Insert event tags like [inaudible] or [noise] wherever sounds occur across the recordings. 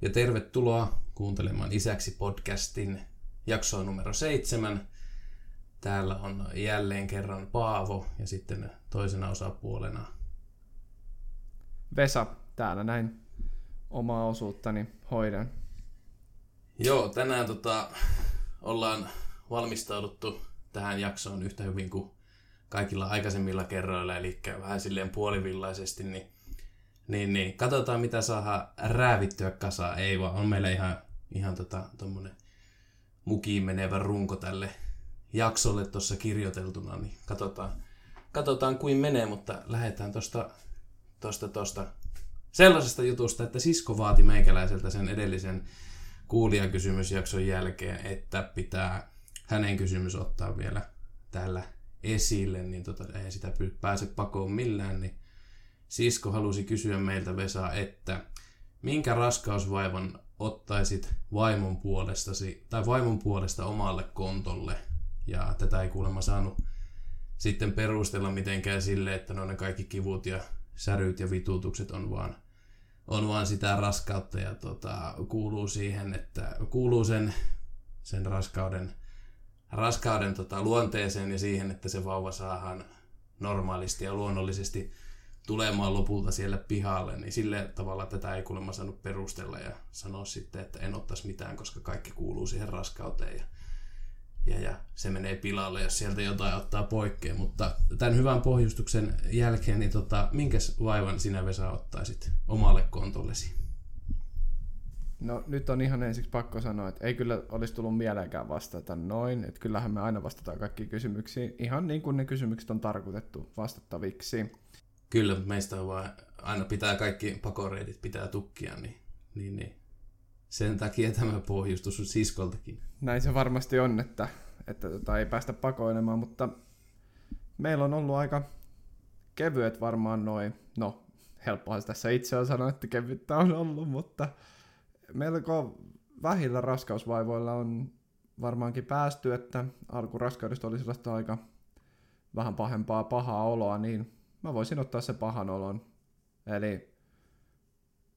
Ja tervetuloa kuuntelemaan Isäksi podcastin jaksoa numero seitsemän. Täällä on jälleen kerran Paavo ja sitten toisena osapuolena Vesa täällä näin omaa osuuttani hoidan. Joo, tänään tota, ollaan valmistauduttu tähän jaksoon yhtä hyvin kuin kaikilla aikaisemmilla kerroilla, eli vähän silleen puolivillaisesti, niin, niin, niin katsotaan mitä saa räävittyä kasaan. Ei vaan, on meillä ihan, ihan tota, tommonen mukiin menevä runko tälle jaksolle tuossa kirjoiteltuna, niin katsotaan, katsotaan kuin menee, mutta lähdetään tuosta tosta, tosta sellaisesta jutusta, että sisko vaati meikäläiseltä sen edellisen kuulijakysymysjakson jälkeen, että pitää hänen kysymys ottaa vielä täällä esille, niin tota, ei sitä pääse pakoon millään, niin sisko halusi kysyä meiltä Vesa, että minkä raskausvaivan ottaisit vaimon puolestasi, tai vaimon puolesta omalle kontolle, ja tätä ei kuulemma saanut sitten perustella mitenkään sille, että no ne kaikki kivut ja säryt ja vitutukset on vaan, on vaan sitä raskautta ja tota, kuuluu siihen, että kuuluu sen, sen raskauden, raskauden tota, luonteeseen ja siihen, että se vauva saadaan normaalisti ja luonnollisesti tulemaan lopulta siellä pihalle, niin sille tavalla tätä ei kuulemma saanut perustella ja sanoa sitten, että en ottaisi mitään, koska kaikki kuuluu siihen raskauteen. Ja ja, ja se menee pilalle, jos sieltä jotain ottaa poikkeen. Mutta tämän hyvän pohjustuksen jälkeen, niin tota, minkäs vaivan sinä Vesa ottaisit omalle kontollesi? No nyt on ihan ensiksi pakko sanoa, että ei kyllä olisi tullut mieleenkään vastata noin. Että kyllähän me aina vastataan kaikkiin kysymyksiin ihan niin kuin ne kysymykset on tarkoitettu vastattaviksi. Kyllä, meistä on vaan aina pitää kaikki pakoreitit pitää tukkia, niin, niin, niin sen takia tämä pohjustus on siskoltakin. Näin se varmasti on, että, että tota, ei päästä pakoilemaan, mutta meillä on ollut aika kevyet varmaan noin, no helppohan tässä itse on sanoa, että kevyttä on ollut, mutta melko vähillä raskausvaivoilla on varmaankin päästy, että alkuraskaudesta oli sellaista aika vähän pahempaa pahaa oloa, niin mä voisin ottaa se pahan olon. Eli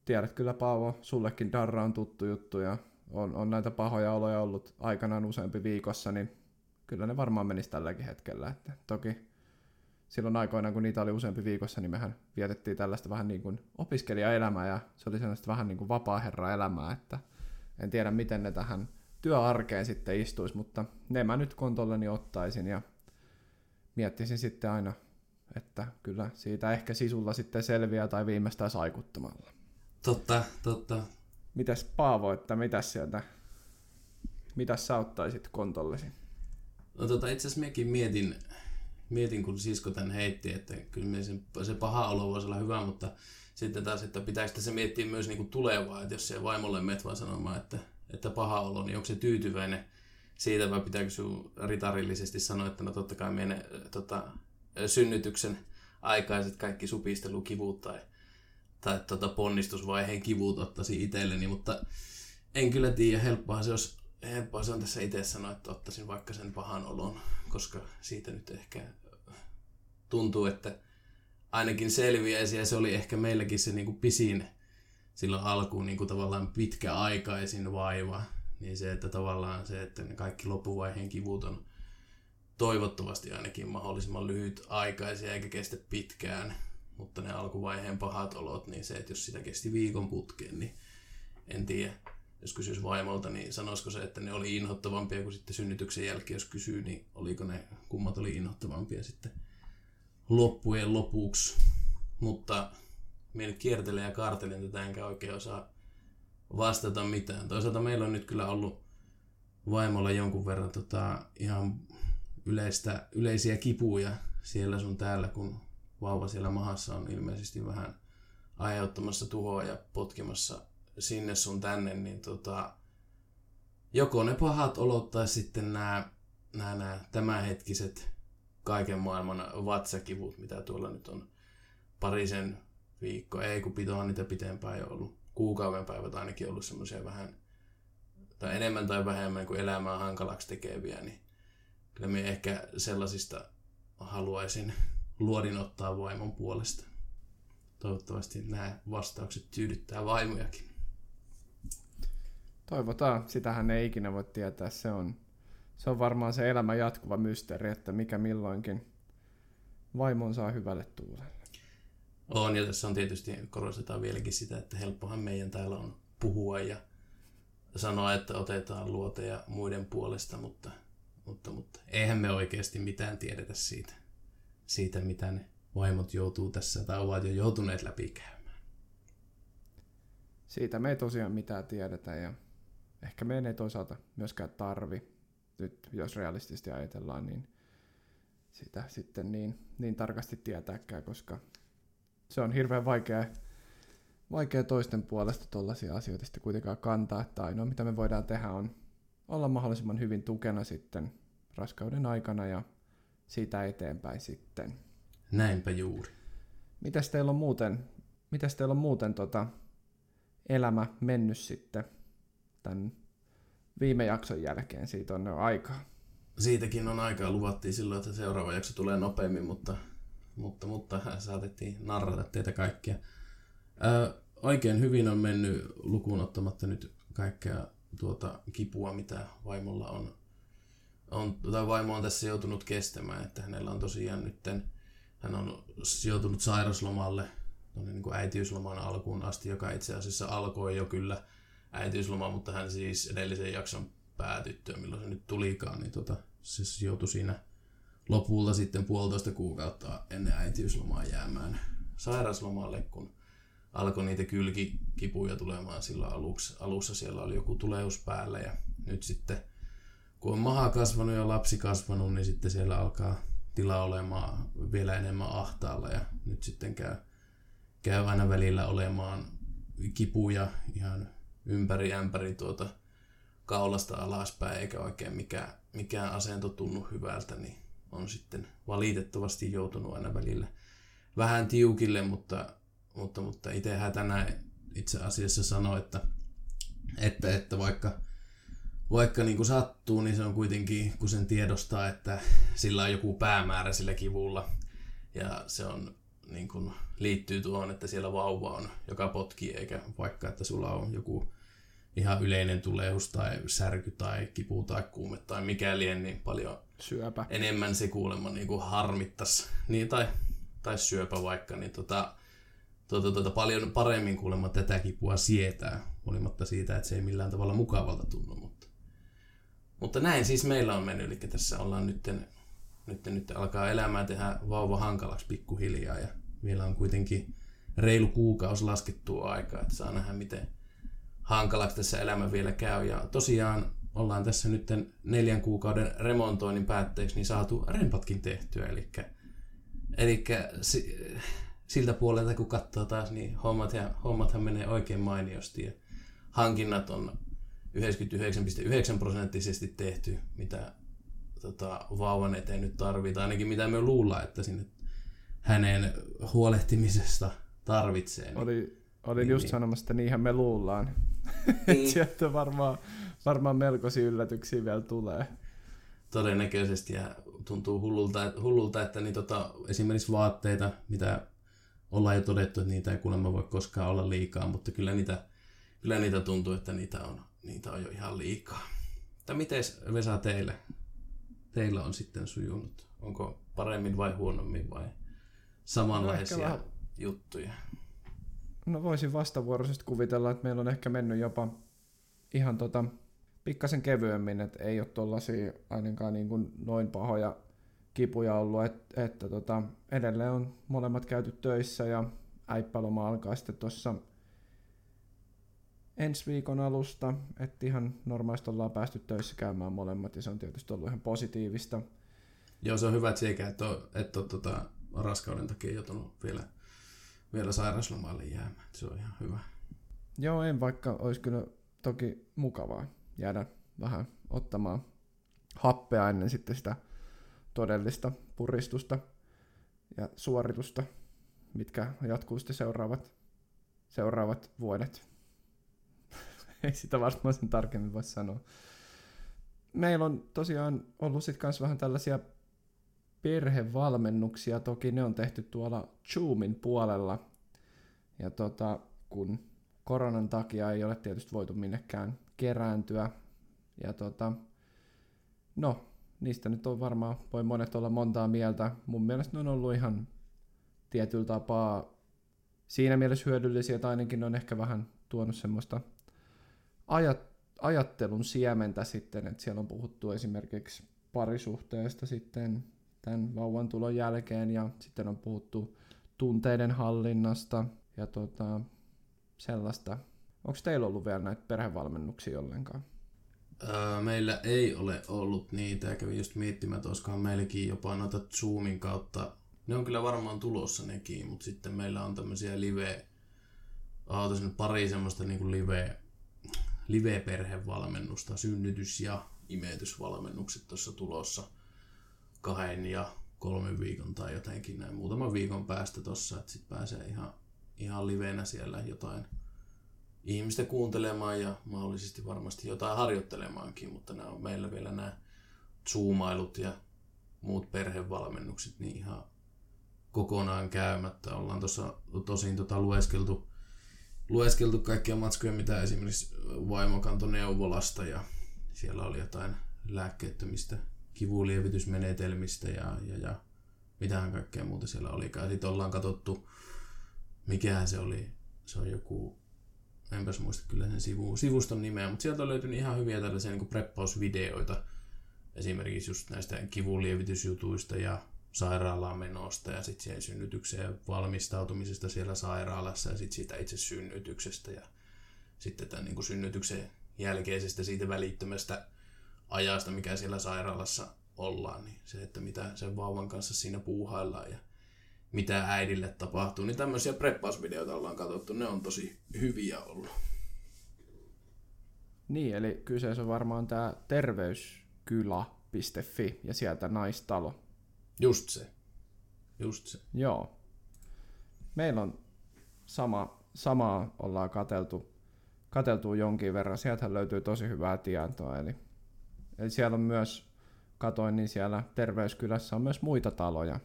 tiedät kyllä Paavo, sullekin Darra on tuttu juttu ja on, on näitä pahoja oloja ollut aikanaan useampi viikossa, niin kyllä ne varmaan menisi tälläkin hetkellä. Että toki silloin aikoinaan, kun niitä oli useampi viikossa, niin mehän vietettiin tällaista vähän niin kuin opiskelijaelämää ja se oli sellaista vähän niin kuin vapaa-herra-elämää, että en tiedä miten ne tähän työarkeen sitten istuisi, mutta ne mä nyt kontolleni ottaisin ja miettisin sitten aina, että kyllä siitä ehkä sisulla sitten selviää tai viimeistään saikuttamalla. Totta, totta. Mitäs Paavo, että mitäs sieltä, mitäs sä ottaisit kontollesi? No tota, itse asiassa mekin mietin, mietin, kun sisko tän heitti, että kyllä se, se paha olo voisi olla hyvä, mutta sitten taas, että pitäisikö se miettiä myös niin kuin tulevaa, että jos se vaimolle met vaan sanomaan, että, että paha olo, niin onko se tyytyväinen siitä vai pitääkö sinun ritarillisesti sanoa, että no totta kai mene tota, synnytyksen aikaiset kaikki supistelukivut tai tai tota ponnistusvaiheen kivut ottaisin itselleni, mutta en kyllä tiedä, helppoa se, olisi, helppoa se on tässä itse sanoa, että ottaisin vaikka sen pahan olon, koska siitä nyt ehkä tuntuu, että ainakin selviäisi ja se oli ehkä meilläkin se niin kuin pisin silloin alkuun niin kuin tavallaan pitkäaikaisin vaiva, niin se, että tavallaan se, että ne kaikki loppuvaiheen kivut on toivottavasti ainakin mahdollisimman lyhyt aikaisia eikä kestä pitkään, mutta ne alkuvaiheen pahat olot, niin se, että jos sitä kesti viikon putkeen, niin en tiedä. Jos kysyisi vaimolta, niin sanoisiko se, että ne oli inhottavampia kuin sitten synnytyksen jälkeen, jos kysyy, niin oliko ne kummat oli inhottavampia sitten loppujen lopuksi. Mutta minä kiertelen ja kaartelen tätä, enkä oikein osaa vastata mitään. Toisaalta meillä on nyt kyllä ollut vaimolla jonkun verran tota, ihan yleistä, yleisiä kipuja siellä sun täällä, kun vauva siellä mahassa on ilmeisesti vähän aiheuttamassa tuhoa ja potkimassa sinne sun tänne, niin tota, joko ne pahat olot tai sitten nämä, nämä, nämä tämänhetkiset kaiken maailman vatsakivut, mitä tuolla nyt on parisen viikkoa, ei kun pitoa niitä pitempään jo ollut, kuukauden päivät ainakin ollut semmoisia vähän, tai enemmän tai vähemmän kuin elämää hankalaksi tekeviä, niin kyllä me ehkä sellaisista haluaisin luodin ottaa vaimon puolesta. Toivottavasti nämä vastaukset tyydyttää vaimojakin. Toivotaan. Sitähän ei ikinä voi tietää. Se on, se on varmaan se elämän jatkuva mysteeri, että mikä milloinkin vaimon saa hyvälle tuulelle. On, ja tässä on tietysti, korostetaan vieläkin sitä, että helppohan meidän täällä on puhua ja sanoa, että otetaan luoteja muiden puolesta, mutta, mutta, mutta eihän me oikeasti mitään tiedetä siitä, siitä, mitä ne vaimot joutuu tässä tai ovat jo joutuneet läpikäymään. Siitä me ei tosiaan mitään tiedetä ja ehkä meidän ei toisaalta myöskään tarvi, nyt jos realistisesti ajatellaan, niin sitä sitten niin, niin tarkasti tietääkään, koska se on hirveän vaikea, vaikea toisten puolesta tuollaisia asioita sitten kuitenkaan kantaa, että ainoa mitä me voidaan tehdä on olla mahdollisimman hyvin tukena sitten raskauden aikana ja siitä eteenpäin sitten. Näinpä juuri. Mitäs teillä on muuten, mitäs teillä on muuten tota elämä mennyt sitten tämän viime jakson jälkeen? Siitä on jo aikaa. Siitäkin on aikaa. Luvattiin silloin, että seuraava jakso tulee nopeammin, mutta, mutta, mutta saatettiin narrata teitä kaikkia. Ö, oikein hyvin on mennyt lukuun ottamatta nyt kaikkea tuota kipua, mitä vaimolla on, on tai vaimo on tässä joutunut kestämään, että hänellä on tosiaan nytten hän on joutunut sairaslomalle tuonne niin kuin äitiysloman alkuun asti, joka itse asiassa alkoi jo kyllä äitiysloma, mutta hän siis edellisen jakson päätyttyä, milloin se nyt tulikaan, niin tota, se joutui siinä lopulta sitten puolitoista kuukautta ennen äitiyslomaa jäämään sairaslomalle, kun alkoi niitä kylkikipuja tulemaan silloin aluksi. Alussa siellä oli joku tuleus päällä ja nyt sitten kun on maha kasvanut ja lapsi kasvanut, niin sitten siellä alkaa tila olemaan vielä enemmän ahtaalla ja nyt sitten käy, käy aina välillä olemaan kipuja ihan ympäri ämpäri tuota kaulasta alaspäin eikä oikein mikään, mikään asento tunnu hyvältä, niin on sitten valitettavasti joutunut aina välillä vähän tiukille, mutta, mutta, mutta itsehän tänään itse asiassa sanoi, että, että, että vaikka vaikka niin kuin sattuu, niin se on kuitenkin, kun sen tiedostaa, että sillä on joku päämäärä sillä kivulla. Ja se on, niin kuin, liittyy tuohon, että siellä vauva on, joka potkii, eikä vaikka, että sulla on joku ihan yleinen tuleus tai särky tai kipu tai kuume tai mikäli, niin paljon syöpä. enemmän se kuulemma niin kuin harmittaisi. Niin, tai, tai syöpä vaikka, niin tota, tota, tota, paljon paremmin kuulemma tätä kipua sietää, huolimatta siitä, että se ei millään tavalla mukavalta tunnu. Mutta näin siis meillä on mennyt, eli tässä ollaan nyt, nyt, nyt alkaa elämää tehdä vauva hankalaksi pikkuhiljaa ja vielä on kuitenkin reilu kuukausi laskettua aikaa, että saa nähdä miten hankalaksi tässä elämä vielä käy. Ja tosiaan ollaan tässä nyt neljän kuukauden remontoinnin päätteeksi niin saatu rempatkin tehtyä, eli, eli siltä puolelta kun katsoo taas, niin hommat ja, hommathan menee oikein mainiosti ja hankinnat on 99,9 prosenttisesti tehty, mitä tota, vauvan eteen nyt tarvitaan, ainakin mitä me luullaan, että sinne hänen huolehtimisesta tarvitsee. Niin, Oli, olin niin, just niin. sanomassa, että niinhän me luullaan. Niin. [laughs] Sieltä varmaan, varmaan melkoisia yllätyksiä vielä tulee. Todennäköisesti ja tuntuu hullulta, hullulta että niin tota, esimerkiksi vaatteita, mitä ollaan jo todettu, että niitä ei kuulemma voi koskaan olla liikaa, mutta kyllä niitä, kyllä niitä tuntuu, että niitä on niitä on jo ihan liikaa. Mutta miten Vesa teille? Teillä on sitten sujunut. Onko paremmin vai huonommin vai samanlaisia no juttuja? No voisin vastavuoroisesti kuvitella, että meillä on ehkä mennyt jopa ihan tota, pikkasen kevyemmin, että ei ole tuollaisia ainakaan niin kuin noin pahoja kipuja ollut, että, että tota, edelleen on molemmat käyty töissä ja äippäloma alkaa sitten tuossa ensi viikon alusta, että ihan normaalisti ollaan päästy töissä käymään molemmat ja se on tietysti ollut ihan positiivista. Joo, se on hyvä, että sekä et ole, et ole tota, raskauden takia joutunut vielä, vielä sairauslomalle jäämään. Se on ihan hyvä. Joo, en vaikka olisi kyllä toki mukavaa jäädä vähän ottamaan happea ennen sitten sitä todellista puristusta ja suoritusta, mitkä jatkuu sitten seuraavat, seuraavat vuodet. [laughs] ei sitä varmaan sen tarkemmin voi sanoa. Meillä on tosiaan ollut sitten kanssa vähän tällaisia perhevalmennuksia, toki ne on tehty tuolla Zoomin puolella. Ja tota, kun koronan takia ei ole tietysti voitu minnekään kerääntyä. Ja tota, no, niistä nyt on varmaan, voi monet olla montaa mieltä. Mun mielestä ne on ollut ihan tietyllä tapaa siinä mielessä hyödyllisiä, tai ainakin ne on ehkä vähän tuonut semmoista ajat, ajattelun siementä sitten, että siellä on puhuttu esimerkiksi parisuhteesta sitten tämän vauvan tulon jälkeen, ja sitten on puhuttu tunteiden hallinnasta, ja tota, sellaista. Onko teillä ollut vielä näitä perhevalmennuksia ollenkaan? Öö, meillä ei ole ollut niitä, ja kävin just miettimään, että olisikohan meilläkin jopa noita Zoomin kautta. Ne on kyllä varmaan tulossa nekin, mutta sitten meillä on tämmöisiä live, oh, pari semmoista niin live, live-perhevalmennusta, synnytys- ja imetysvalmennukset tuossa tulossa kahden ja kolmen viikon tai jotenkin näin muutaman viikon päästä tuossa, että sitten pääsee ihan ihan livenä siellä jotain ihmistä kuuntelemaan ja mahdollisesti varmasti jotain harjoittelemaankin, mutta nämä on meillä vielä nämä zoomailut ja muut perhevalmennukset niin ihan kokonaan käymättä. Ollaan tuossa tosin tota lueskeltu, lueskeltu kaikkia matskuja, mitä esimerkiksi vaimo kantoi neuvolasta ja siellä oli jotain lääkkeettömistä kivulievitysmenetelmistä ja, ja, ja mitähän kaikkea muuta siellä oli. Sitten ollaan katsottu mikähän se oli, se on joku, enpäs muista kyllä sen sivu, sivuston nimeä, mutta sieltä on löytynyt ihan hyviä tällaisia niin preppausvideoita, esimerkiksi just näistä kivunlievitysjutuista ja sairaalaan menosta ja sitten siihen synnytykseen valmistautumisesta siellä sairaalassa ja sitten siitä itse synnytyksestä ja sitten tämän niin kuin synnytyksen jälkeisestä siitä välittömästä ajasta, mikä siellä sairaalassa ollaan, niin se, että mitä sen vauvan kanssa siinä puuhaillaan ja mitä äidille tapahtuu, niin tämmöisiä preppausvideoita ollaan katsottu, ne on tosi hyviä ollut. Niin, eli kyseessä on varmaan tämä terveyskylä.fi ja sieltä naistalo. Just se. Just se. Joo. Meillä on sama, samaa ollaan kateltu, kateltu jonkin verran. Sieltä löytyy tosi hyvää tietoa. Eli, eli siellä on myös, katoin, niin siellä terveyskylässä on myös muita taloja,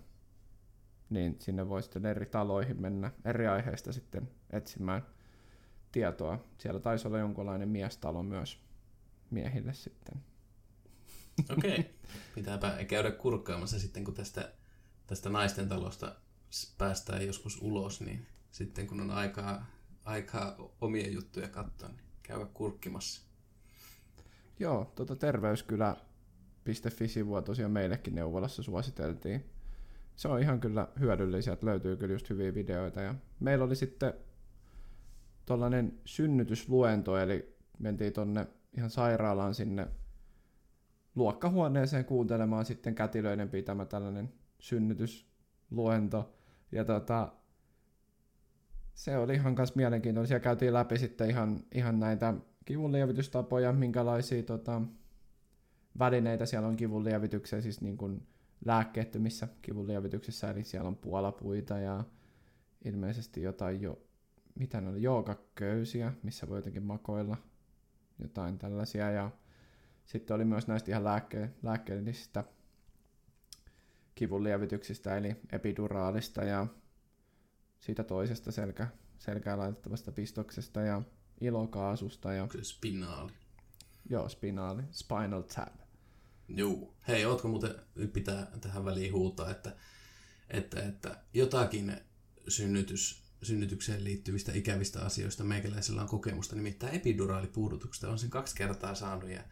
niin sinne voi sitten eri taloihin mennä eri aiheista sitten etsimään tietoa. Siellä taisi olla jonkunlainen miestalo myös miehille sitten. Okei, okay. [laughs] pitääpä käydä kurkkaamassa sitten, kun tästä, tästä naisten talosta päästään joskus ulos, niin sitten kun on aikaa, aikaa omia juttuja katsoa, niin käydä kurkkimassa. Joo, tuota terveyskylä.fi-sivua tosiaan meillekin neuvolassa suositeltiin se on ihan kyllä hyödyllisiä, että löytyy kyllä just hyviä videoita. Ja meillä oli sitten tuollainen synnytysluento, eli mentiin tonne ihan sairaalaan sinne luokkahuoneeseen kuuntelemaan sitten kätilöiden pitämä tällainen synnytysluento. Ja tota, se oli ihan kanssa mielenkiintoinen. Siellä käytiin läpi sitten ihan, ihan näitä kivunlievitystapoja, minkälaisia tota, välineitä siellä on kivunlievitykseen, siis niin kuin lääkkeettömissä kivunlievityksissä, eli siellä on puolapuita ja ilmeisesti jotain jo, mitä ne oli, joogaköysiä, missä voi jotenkin makoilla, jotain tällaisia, ja sitten oli myös näistä ihan lääkke- lääkkeellisistä kivunlievityksistä, eli epiduraalista ja siitä toisesta selkä, selkään laitettavasta pistoksesta ja ilokaasusta. Ja... Spinaali. Joo, spinaali. Spinal tap. Joo. Hei, ootko muuten, pitää tähän väliin huutaa, että, että, että jotakin synnytys, synnytykseen liittyvistä ikävistä asioista meikäläisellä on kokemusta, nimittäin epiduraalipuudutuksesta. On sen kaksi kertaa saanut ja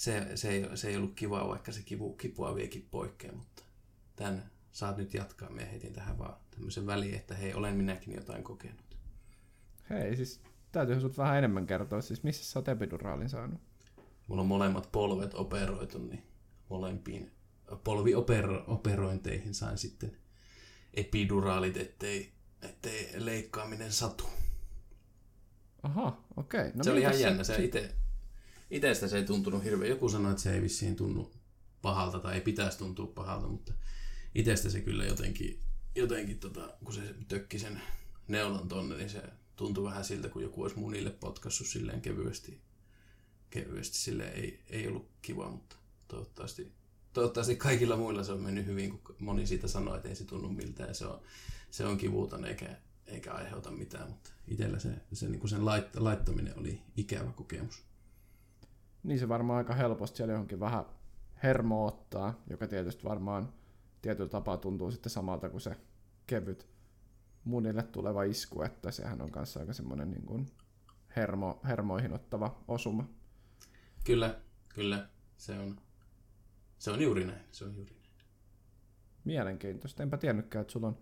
se, se, ei, se ei ollut kivaa, vaikka se kivu, kipua viekin poikkeen, mutta tämän saat nyt jatkaa. Me heitin tähän vaan tämmöisen väliin, että hei, olen minäkin jotain kokenut. Hei, siis täytyy sinut vähän enemmän kertoa, siis missä sä oot epiduraalin saanut? mulla on molemmat polvet operoitu, niin molempiin polvioperointeihin sain sitten epiduraalit, ettei, ettei leikkaaminen satu. Aha, okei. Okay. No se oli ihan jännä. Se ite, itestä se ei tuntunut hirveän. Joku sanoi, että se ei vissiin tunnu pahalta tai ei pitäisi tuntua pahalta, mutta itestä se kyllä jotenkin, jotenkin tota, kun se tökki sen neulan tonne, niin se tuntui vähän siltä, kun joku olisi munille potkassut silleen kevyesti. Kevyesti silleen ei, ei ollut kiva, mutta toivottavasti, toivottavasti kaikilla muilla se on mennyt hyvin, kun moni siitä sanoi, että ei se tunnu miltään. Se on, se on kivuton eikä, eikä aiheuta mitään, mutta itsellä se, se niin kuin sen lait, laittaminen oli ikävä kokemus. Niin se varmaan aika helposti siellä johonkin vähän hermo ottaa, joka tietysti varmaan tietyllä tapaa tuntuu sitten samalta kuin se kevyt munille tuleva isku, että sehän on kanssa aika semmoinen niin kuin hermo, hermoihin ottava osuma. Kyllä, kyllä. Se on, se on juuri näin. Se on juuri näin. Mielenkiintoista. Enpä tiennytkään, että sulla on,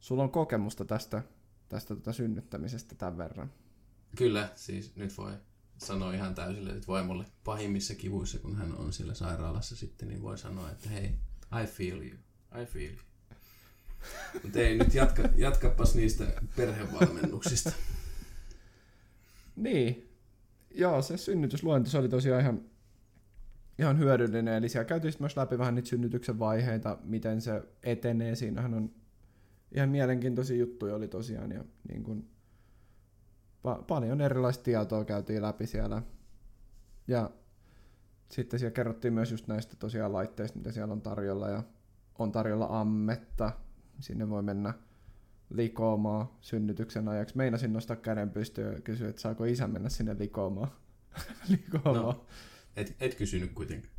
sulla on kokemusta tästä, tästä tota synnyttämisestä tämän verran. Kyllä, siis nyt voi sanoa ihan täysille, että vaimolle pahimmissa kivuissa, kun hän on siellä sairaalassa sitten, niin voi sanoa, että hei, I feel you, I feel you. Mutta ei nyt jatka, jatkapas niistä perhevalmennuksista. [laughs] Niin. Joo, se synnytysluento se oli tosiaan ihan, ihan hyödyllinen. Eli siellä käytiin myös läpi vähän niitä synnytyksen vaiheita, miten se etenee. Siinähän on ihan mielenkiintoisia juttuja oli tosiaan. Ja niin kuin, pa- paljon erilaista tietoa käytiin läpi siellä. Ja sitten siellä kerrottiin myös just näistä tosiaan laitteista, mitä siellä on tarjolla. Ja on tarjolla ammetta, sinne voi mennä likoamaan synnytyksen ajaksi. Meinasin nostaa käden pystyyn ja kysyä, että saako isä mennä sinne likoamaan. likoamaan. [laughs] No, et, et kysynyt kuitenkaan.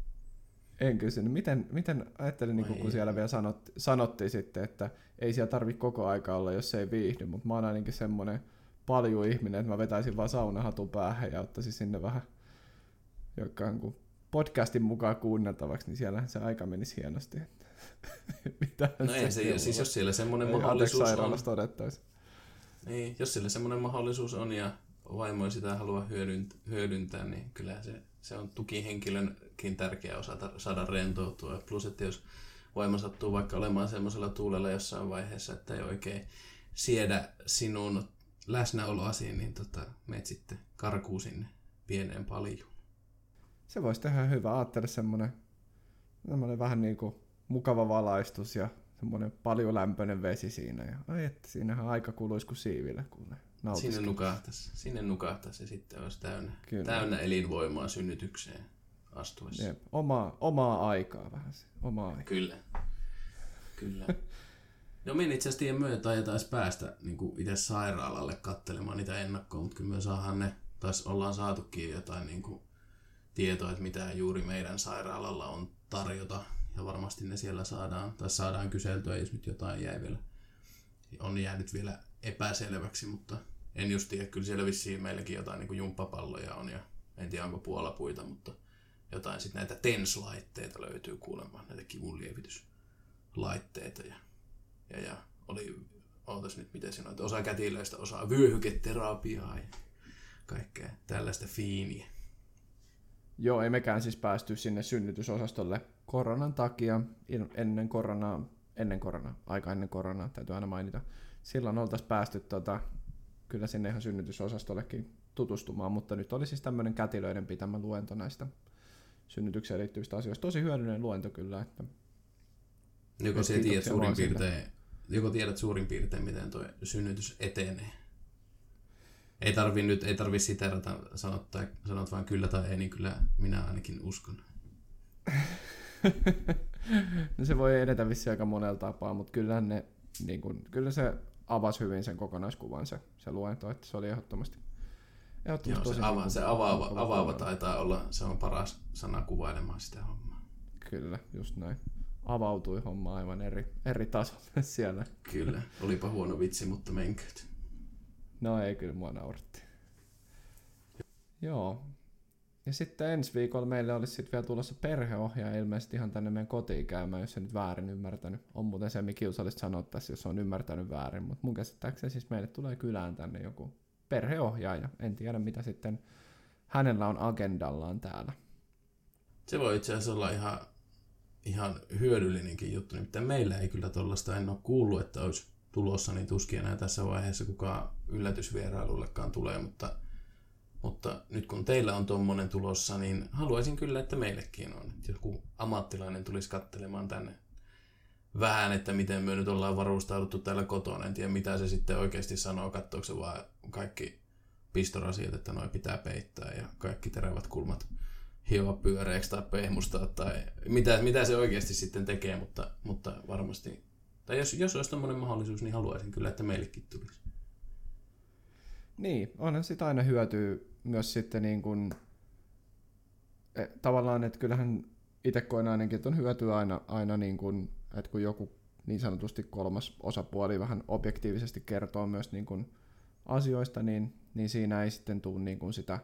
En kysynyt. Miten, miten ajattelin, niin kun siellä vielä sanot, sanottiin sitten, että ei siellä tarvitse koko aika olla, jos ei viihdy, mutta mä oon ainakin semmoinen paljon ihminen, että mä vetäisin vaan saunahatun päähän ja ottaisin sinne vähän joka niin podcastin mukaan kuunneltavaksi, niin siellä se aika menisi hienosti. [laughs] Mitä no ei se, siis jos siellä semmoinen ei mahdollisuus on. Niin, jos sillä semmoinen mahdollisuus on ja vaimo ei sitä halua hyödyntää, hyödyntää niin kyllä se, se on tukihenkilönkin tärkeä osata saada rentoutua. Plus, että jos vaimo sattuu vaikka olemaan semmoisella tuulella jossain vaiheessa, että ei oikein siedä sinun läsnäoloasi, niin tota, meet sitten karkuu sinne pieneen paljon. Se voisi tehdä hyvä. Ajattele semmoinen, semmoinen vähän niin kuin mukava valaistus ja semmoinen paljon lämpöinen vesi siinä. Ja, ai että siinähän aika kuluisi kuin siivillä, kun ne Sinne nukahtaisi, sinne nukahtaisi ja sitten olisi täynnä, Kyllä. täynnä elinvoimaa synnytykseen astuessa. Jep. Omaa, omaa aikaa vähän. Omaa aikaa. Kyllä. Kyllä. [laughs] No me itse asiassa tiedä myötä taisi päästä niin itse sairaalalle katselemaan niitä ennakkoon, mutta kyllä me saadaan ne, tai ollaan saatukin jotain niin kuin, tietoa, että mitä juuri meidän sairaalalla on tarjota. Ja varmasti ne siellä saadaan, tai saadaan kyseltyä, jos nyt jotain jäi vielä, on jäänyt vielä epäselväksi, mutta en just tiedä, kyllä siellä vissiin meilläkin jotain niin jumppapalloja on ja en tiedä onko puolapuita, mutta jotain sitten näitä TENS-laitteita löytyy kuulemaan, näitä kivunlievityslaitteita ja, ja, ja oli, ootas nyt miten siinä on, että osa kätilöistä osaa vyöhyketerapiaa ja kaikkea tällaista fiiniä. Joo, ei mekään siis päästy sinne synnytysosastolle koronan takia, ennen koronaa, ennen koronaa, aika ennen koronaa, täytyy aina mainita. Silloin oltaisiin päästy tota, kyllä sinne ihan synnytysosastollekin tutustumaan, mutta nyt oli siis tämmöinen kätilöiden pitämä luento näistä synnytykseen liittyvistä asioista. Tosi hyödyllinen luento kyllä. Että joko, tiedät suurin piirtein, joko tiedät suurin piirtein, miten tuo synnytys etenee? Ei tarvi nyt, ei tarvi siterata, sanot, tai, sanot vain kyllä tai ei, niin kyllä minä ainakin uskon. [laughs] no se voi edetä vissi aika monella tapaa, mutta kyllä, ne, niin kun, kyllä se avasi hyvin sen kokonaiskuvan se, se luento, että se oli ehdottomasti, ehdottomasti Joo, se, ava, se avaava, avaava taitaa olla, se on paras sana kuvailemaan sitä hommaa. Kyllä, just näin. Avautui homma aivan eri, eri tasolle [laughs] siellä. Kyllä, olipa huono vitsi, mutta menköt. No ei, kyllä mua nauratti. Joo. Ja sitten ensi viikolla meille olisi sitten vielä tulossa perheohjaaja ilmeisesti ihan tänne meidän kotiin käymään, jos en nyt väärin ymmärtänyt. On muuten se, mikä kiusallista sanoa tässä, jos on ymmärtänyt väärin, mutta mun käsittääkseni siis meille tulee kylään tänne joku perheohjaaja. En tiedä, mitä sitten hänellä on agendallaan täällä. Se voi itse asiassa olla ihan, ihan hyödyllinenkin juttu, nimittäin meillä ei kyllä tuollaista en ole kuullut, että olisi tulossa, niin tuskin enää tässä vaiheessa kukaan yllätysvierailullekaan tulee, mutta, mutta nyt kun teillä on tuommoinen tulossa, niin haluaisin kyllä, että meillekin on. Että joku ammattilainen tulisi kattelemaan tänne vähän, että miten me nyt ollaan varustauduttu täällä kotona. En tiedä, mitä se sitten oikeasti sanoo, katsoako se vaan kaikki pistorasiat, että noin pitää peittää ja kaikki terävät kulmat hioa pyöreäksi tai pehmustaa tai mitä, mitä se oikeasti sitten tekee, mutta, mutta varmasti, tai jos, jos olisi tämmöinen mahdollisuus, niin haluaisin kyllä, että meillekin tulisi. Niin, onhan sitä aina hyötyä myös sitten niin kuin, e, tavallaan, että kyllähän itse koen ainakin, että on hyötyä aina, aina niin kuin, että kun joku niin sanotusti kolmas osapuoli vähän objektiivisesti kertoo myös niin kuin asioista, niin, niin siinä ei sitten tule niin kuin sitä,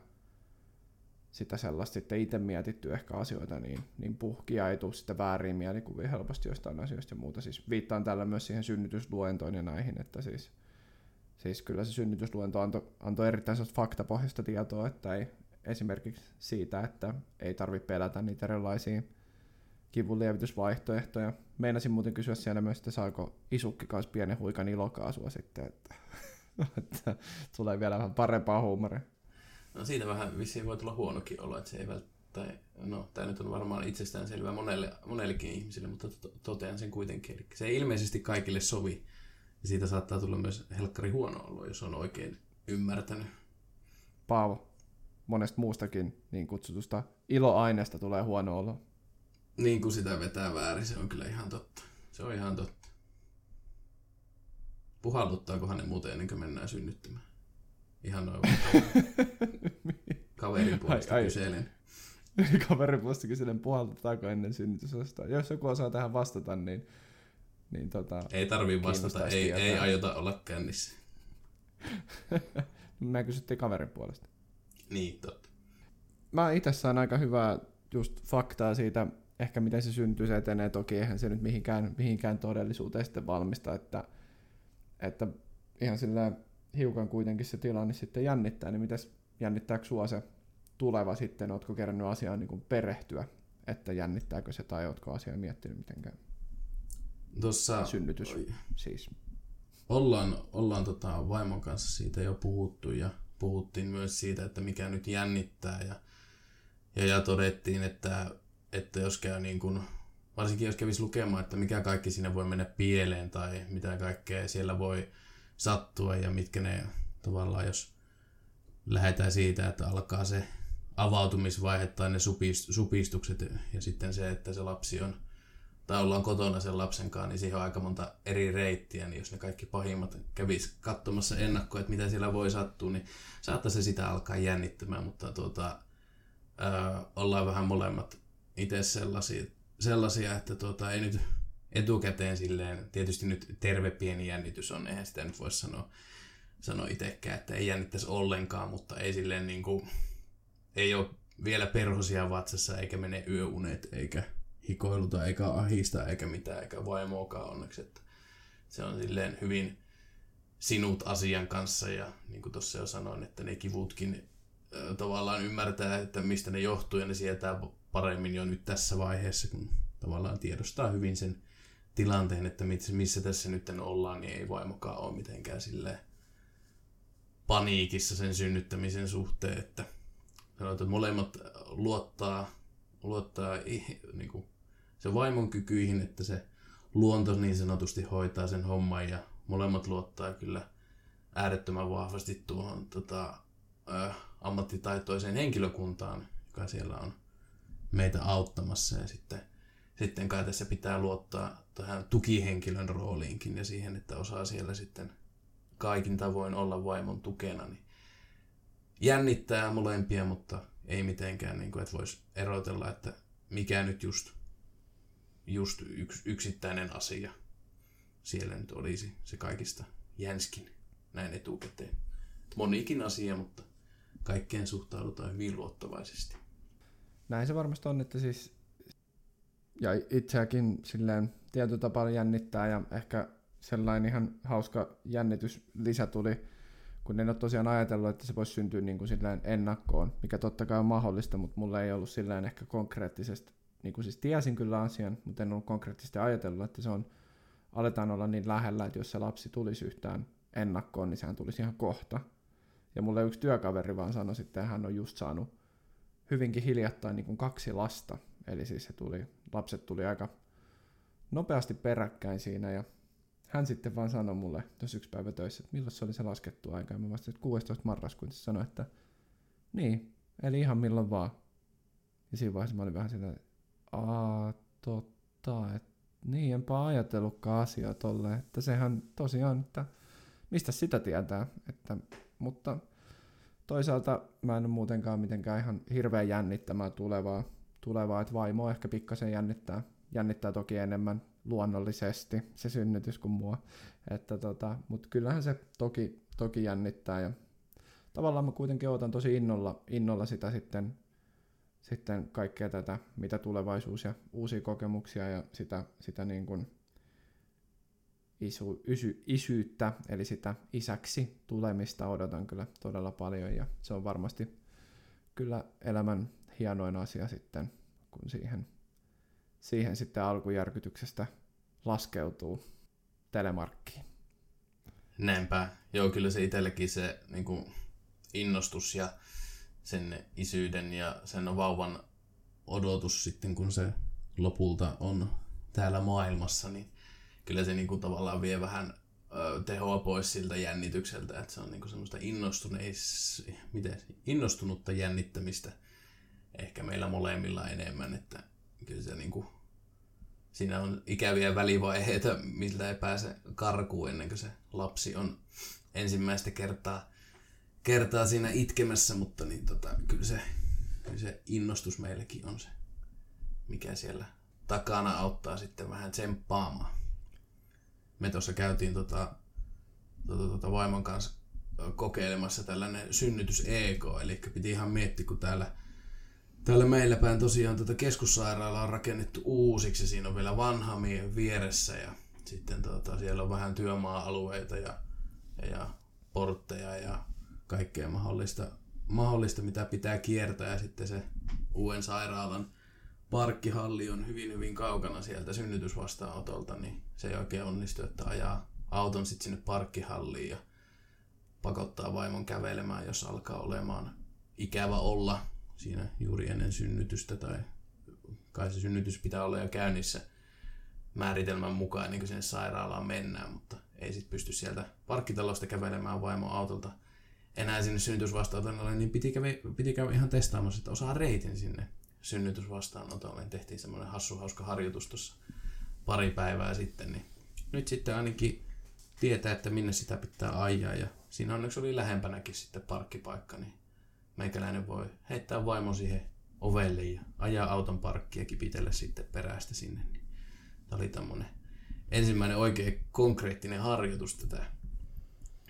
sitä sellaista sitten itse mietitty ehkä asioita, niin, niin puhkia ei tule sitten väärin mielikuvia helposti jostain asioista ja muuta. Siis viittaan tällä myös siihen synnytysluentoon ja näihin, että siis, siis kyllä se synnytysluento antoi anto erittäin faktapohjaista tietoa, että ei esimerkiksi siitä, että ei tarvitse pelätä niitä erilaisia kivunlievitysvaihtoehtoja. Meinasin muuten kysyä siellä myös, että saako isukki kanssa pienen huikan ilokaasua sitten, että, [laughs] että tulee vielä vähän parempaa huumoria. No siitä vähän vissiin voi tulla huonokin olo, että se ei välttämättä, no tämä nyt on varmaan itsestään selvää monelle, monellekin ihmisille, mutta totean sen kuitenkin. Eli se ei ilmeisesti kaikille sovi. Ja siitä saattaa tulla myös helkkari huono olo, jos on oikein ymmärtänyt. Paavo, monesta muustakin niin kutsutusta iloaineesta tulee huono olo. Niin kuin sitä vetää väärin, se on kyllä ihan totta. Se on ihan totta. Puhalluttaakohan ne muuten ennen kuin mennään synnyttämään? Ihan noin [laughs] kaverin puolesta ai, kyselen. [laughs] kaverin puolesta kyselen, puhaltetaanko ennen synnytysosta. Jos joku osaa tähän vastata, niin, niin tota, Ei tarvii vastata, ei, ei aiota olla kännissä. [laughs] Mä kysyttiin kaverin puolesta. Niin, totta. Mä itse saan aika hyvää just faktaa siitä, ehkä miten se syntyy, se etenee. Toki eihän se nyt mihinkään, mihinkään todellisuuteen sitten valmista, että, että ihan sillä hiukan kuitenkin se tilanne sitten jännittää, niin mitäs jännittääkö sua se tuleva sitten, ootko kerännyt asiaan niin perehtyä, että jännittääkö se tai ootko asiaa miettinyt mitenkään? Tuossa synnytys oi. siis. Ollaan, ollaan tota vaimon kanssa siitä jo puhuttu ja puhuttiin myös siitä, että mikä nyt jännittää ja, ja, ja todettiin, että, että jos käy niin kuin, varsinkin jos kävisi lukemaan, että mikä kaikki siinä voi mennä pieleen tai mitä kaikkea siellä voi sattua ja mitkä ne tavallaan, jos lähdetään siitä, että alkaa se avautumisvaihe tai ne supistukset ja sitten se, että se lapsi on tai ollaan kotona sen lapsen kanssa, niin siihen on aika monta eri reittiä, niin jos ne kaikki pahimmat kävis katsomassa ennakkoa, että mitä siellä voi sattua, niin saattaa se sitä alkaa jännittämään, mutta tuota, ää, ollaan vähän molemmat itse sellaisia, sellaisia, että tuota, ei nyt etukäteen silleen, tietysti nyt terve pieni jännitys on, eihän sitä nyt voi sanoa, sanoa itsekään, että ei jännittäisi ollenkaan, mutta ei silleen niin kuin, ei ole vielä perhosia vatsassa, eikä mene yöunet, eikä hikoiluta, eikä ahista, eikä mitään, eikä vaimoakaan onneksi, että se on silleen hyvin sinut asian kanssa ja niin kuin tuossa jo sanoin, että ne kivutkin tavallaan ymmärtää, että mistä ne johtuu ja ne sietää paremmin jo nyt tässä vaiheessa, kun tavallaan tiedostaa hyvin sen tilanteen, että missä tässä nyt ollaan, niin ei vaimokaan ole mitenkään silleen paniikissa sen synnyttämisen suhteen, että sanotaan, että molemmat luottaa, luottaa niin kuin, sen vaimon kykyihin, että se luonto niin sanotusti hoitaa sen homman ja molemmat luottaa kyllä äärettömän vahvasti tuohon tota, ö, ammattitaitoiseen henkilökuntaan, joka siellä on meitä auttamassa. Ja sitten sitten kai tässä pitää luottaa tähän tukihenkilön rooliinkin ja siihen, että osaa siellä sitten kaikin tavoin olla vaimon tukena. Niin jännittää molempia, mutta ei mitenkään, niin kuin, että voisi erotella, että mikä nyt just, just yks, yksittäinen asia siellä nyt olisi se kaikista jänskin näin etukäteen. Monikin asia, mutta kaikkeen suhtaudutaan hyvin luottavaisesti. Näin se varmasti on, että siis ja itseäkin silleen tietyllä tapaa jännittää ja ehkä sellainen ihan hauska jännitys lisä tuli, kun en ole tosiaan ajatellut, että se voisi syntyä niin kuin ennakkoon, mikä totta kai on mahdollista, mutta mulla ei ollut silleen ehkä konkreettisesti, niin kuin siis tiesin kyllä asian, mutta en ollut konkreettisesti ajatellut, että se on, aletaan olla niin lähellä, että jos se lapsi tulisi yhtään ennakkoon, niin sehän tulisi ihan kohta. Ja mulle yksi työkaveri vaan sanoi sitten, että hän on just saanut hyvinkin hiljattain niin kuin kaksi lasta, Eli siis se tuli, lapset tuli aika nopeasti peräkkäin siinä ja hän sitten vaan sanoi mulle tuossa yksi päivä töissä, että milloin se oli se laskettu aika. Ja mä vastasin, että 16. marraskuuta sanoi, että niin, eli ihan milloin vaan. Ja siinä vaiheessa mä olin vähän sitä, aa, totta, että niin, enpä ajatellutkaan asiaa tolle, että sehän tosiaan, että mistä sitä tietää, että, mutta toisaalta mä en ole muutenkaan mitenkään ihan hirveän jännittämään tulevaa, tulevaa että vaimo ehkä pikkasen jännittää, jännittää toki enemmän luonnollisesti se synnytys kuin mua, että tota, mutta kyllähän se toki, toki jännittää ja tavallaan mä kuitenkin odotan tosi innolla, innolla sitä sitten, sitten kaikkea tätä, mitä tulevaisuus ja uusia kokemuksia ja sitä, sitä niin kuin isu, isy, isyyttä, eli sitä isäksi tulemista odotan kyllä todella paljon ja se on varmasti kyllä elämän hienoin asia sitten, kun siihen, siihen sitten alkujärkytyksestä laskeutuu telemarkkiin. Näinpä. Joo, kyllä se itsellekin se niin kuin innostus ja sen isyyden ja sen vauvan odotus sitten, kun se lopulta on täällä maailmassa, niin kyllä se niin kuin tavallaan vie vähän tehoa pois siltä jännitykseltä, että se on niin kuin semmoista innostuneis, miten, innostunutta jännittämistä ehkä meillä molemmilla enemmän, että kyllä se niin kuin, siinä on ikäviä välivaiheita, miltä ei pääse karkuun ennen kuin se lapsi on ensimmäistä kertaa, kertaa siinä itkemässä, mutta niin tota, kyllä, se, kyllä se innostus meillekin on se, mikä siellä takana auttaa sitten vähän tsemppaamaan. Me tuossa käytiin tota, tota, tota vaimon kanssa kokeilemassa tällainen synnytys EK, eli piti ihan miettiä, kun täällä, täällä meillä päin tosiaan tota keskussairaala on rakennettu uusiksi. Siinä on vielä vanha vieressä ja sitten tota, siellä on vähän työmaa-alueita ja, ja portteja ja kaikkea mahdollista, mahdollista, mitä pitää kiertää. Ja sitten se uuden sairaalan parkkihalli on hyvin hyvin kaukana sieltä synnytysvastaanotolta, niin se ei oikein onnistu, että ajaa auton sitten sinne parkkihalliin ja pakottaa vaimon kävelemään, jos alkaa olemaan ikävä olla siinä juuri ennen synnytystä tai kai se synnytys pitää olla jo käynnissä määritelmän mukaan niin kuin sinne sairaalaan mennään, mutta ei sitten pysty sieltä parkkitalosta kävelemään vaimon autolta enää sinne synnytysvastaanotolle, niin piti käydä, piti käydä ihan testaamassa, että osaa reitin sinne synnytysvastaanotolle. Tehtiin semmoinen hassu hauska harjoitus tuossa pari päivää sitten, niin nyt sitten ainakin tietää, että minne sitä pitää ajaa ja siinä onneksi oli lähempänäkin sitten parkkipaikka, niin meikäläinen voi heittää vaimon siihen ovelle ja ajaa auton parkkia ja kipitellä sitten perästä sinne. Niin tämä oli tämmöinen ensimmäinen oikein konkreettinen harjoitus tätä,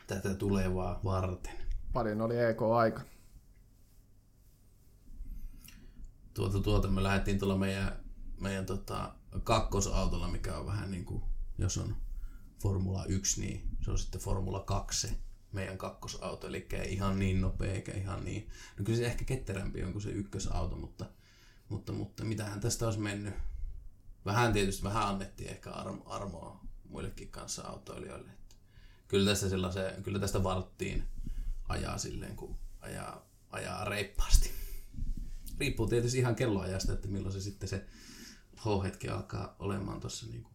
tätä tulevaa varten. Paljon oli EK-aika. tuota, tuota me lähdettiin tuolla meidän, meidän tota, kakkosautolla, mikä on vähän niin kuin, jos on Formula 1, niin se on sitten Formula 2 se meidän kakkosauto, eli ei ihan niin nopea eikä ihan niin, no kyllä se ehkä ketterämpi on kuin se ykkösauto, mutta, mutta, mutta mitähän tästä olisi mennyt. Vähän tietysti, vähän annettiin ehkä armo, armoa muillekin kanssa autoilijoille. Että kyllä, tästä kyllä tästä varttiin ajaa silleen, kun ajaa, ajaa reippaasti riippuu tietysti ihan kelloajasta, että milloin se sitten se H-hetki alkaa olemaan tuossa niin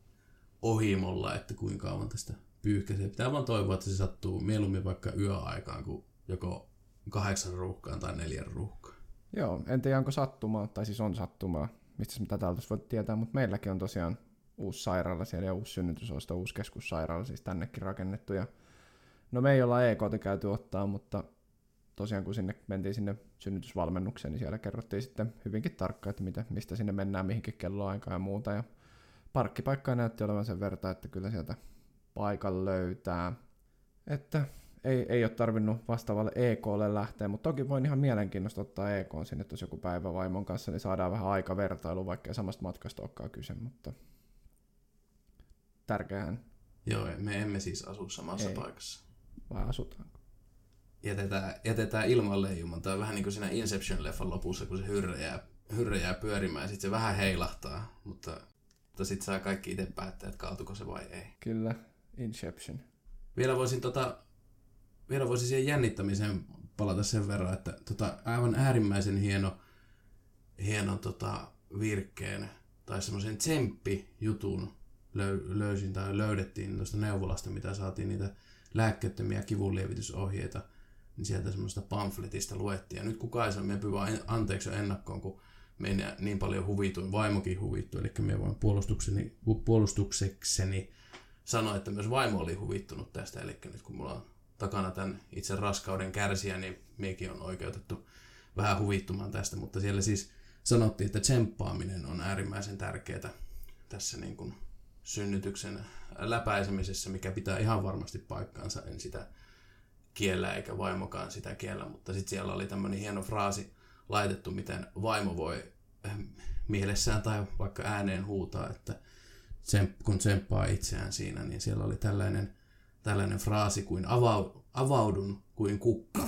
ohimolla, että kuinka kauan tästä pyyhkäisee. Pitää vaan toivoa, että se sattuu mieluummin vaikka yöaikaan kuin joko kahdeksan ruuhkaan tai neljän ruuhkaan. Joo, en tiedä onko sattumaa, tai siis on sattumaa, mistä mitä täältä voi tietää, mutta meilläkin on tosiaan uusi sairaala siellä ja uusi synnytysosto, uusi keskussairaala siis tännekin rakennettu. Ja no me ei olla EK käyty ottaa, mutta tosiaan kun sinne mentiin sinne synnytysvalmennukseen, niin siellä kerrottiin sitten hyvinkin tarkkaan, että mitä, mistä sinne mennään, mihinkin kelloaikaan ja muuta. Ja parkkipaikkaa näytti olevan sen verran, että kyllä sieltä paikan löytää. Että ei, ei ole tarvinnut vastaavalle EKlle lähteä, mutta toki voin ihan mielenkiinnosta ottaa EK sinne, jos joku päivä vaimon kanssa, niin saadaan vähän aikavertailu, vaikka ei samasta matkasta olekaan kyse, mutta tärkeään. Joo, me emme siis asu samassa ei. paikassa. Vai asutaanko? jätetään, jätetään ilman leijuman. Tai vähän niin kuin siinä Inception-leffan lopussa, kun se hyrrä jää, hyrrä jää pyörimään ja sitten se vähän heilahtaa, mutta, mutta sitten saa kaikki itse päättää, että kaatuko se vai ei. Kyllä, Inception. Vielä voisin, tota, vielä voisin siihen jännittämiseen palata sen verran, että tota, aivan äärimmäisen hieno, hieno tota, virkkeen tai semmoisen jutun löy- löysin tai löydettiin tuosta neuvolasta, mitä saatiin niitä lääkkeettömiä kivunlievitysohjeita, niin sieltä semmoista pamfletista luettiin. Ja nyt kun Kaisa, me vaan anteeksi jo ennakkoon, kun me niin paljon huvituin, vaimokin huvittui, eli me voin puolustukseni, puolustuksekseni sanoa, että myös vaimo oli huvittunut tästä, eli nyt kun mulla on takana tämän itse raskauden kärsiä, niin miekin on oikeutettu vähän huvittumaan tästä, mutta siellä siis sanottiin, että tsemppaaminen on äärimmäisen tärkeää tässä niin kuin synnytyksen läpäisemisessä, mikä pitää ihan varmasti paikkaansa, en sitä kiellä eikä vaimokaan sitä kiellä, mutta sitten siellä oli tämmöinen hieno fraasi laitettu, miten vaimo voi eh, mielessään tai vaikka ääneen huutaa, että kun tsemppaa itseään siinä, niin siellä oli tällainen, tällainen fraasi kuin avaudun kuin kukka.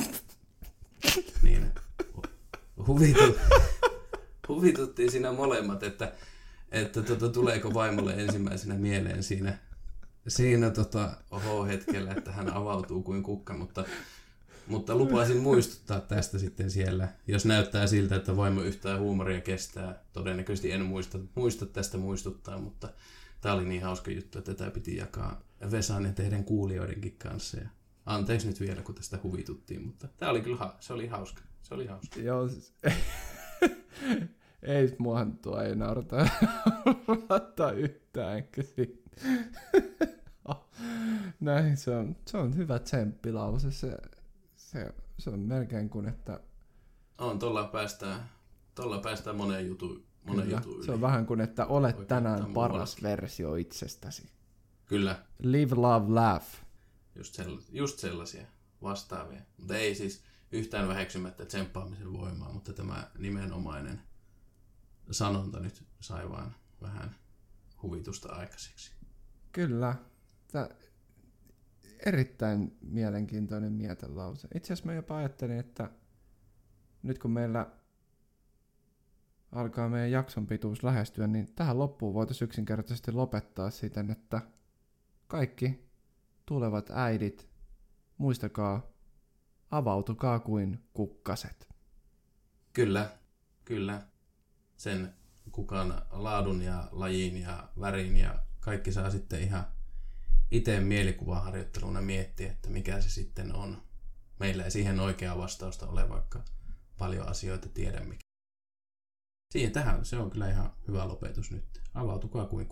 Niin huvitut, huvituttiin siinä molemmat, että, että tota, tuleeko vaimolle ensimmäisenä mieleen siinä, siinä tota, oho hetkellä, että hän avautuu kuin kukka, mutta, mutta lupasin muistuttaa tästä sitten siellä, jos näyttää siltä, että vaimo yhtään huumoria kestää. Todennäköisesti en muista, muista tästä muistuttaa, mutta tämä oli niin hauska juttu, että tämä piti jakaa Vesan ja teidän kuulijoidenkin kanssa. Ja anteeksi nyt vielä, kun tästä huvituttiin, mutta tämä oli kyllä se oli hauska. Se oli hauska. Joo, siis, [laughs] ei muahan tuo ei naurata [laughs] yhtään, enkä [laughs] Näin, se on, se on hyvä tsemppilause. Se, se, se on melkein kuin, että... On, tuolla päästään, tuolla päästään moneen jutuun monen Kyllä, jutun yli. Se on vähän kuin, että olet Oikein tänään paras muuallakin. versio itsestäsi. Kyllä. Live, love, laugh. Just, sell- just sellaisia vastaavia. Mutta ei siis yhtään väheksymättä tsemppaamisen voimaa, mutta tämä nimenomainen sanonta nyt sai vaan vähän huvitusta aikaiseksi. Kyllä. Tämä erittäin mielenkiintoinen mietelause. Itse asiassa mä jopa ajattelin, että nyt kun meillä alkaa meidän jakson pituus lähestyä, niin tähän loppuun voitaisiin yksinkertaisesti lopettaa siten, että kaikki tulevat äidit, muistakaa, avautukaa kuin kukkaset. Kyllä, kyllä. Sen kukan laadun ja lajin ja värin ja kaikki saa sitten ihan itse mielikuvaharjoitteluna miettiä, että mikä se sitten on. Meillä ei siihen oikeaa vastausta ole, vaikka paljon asioita tiedä, mikä Siihen tähän, se on kyllä ihan hyvä lopetus nyt. Avautukaa kuin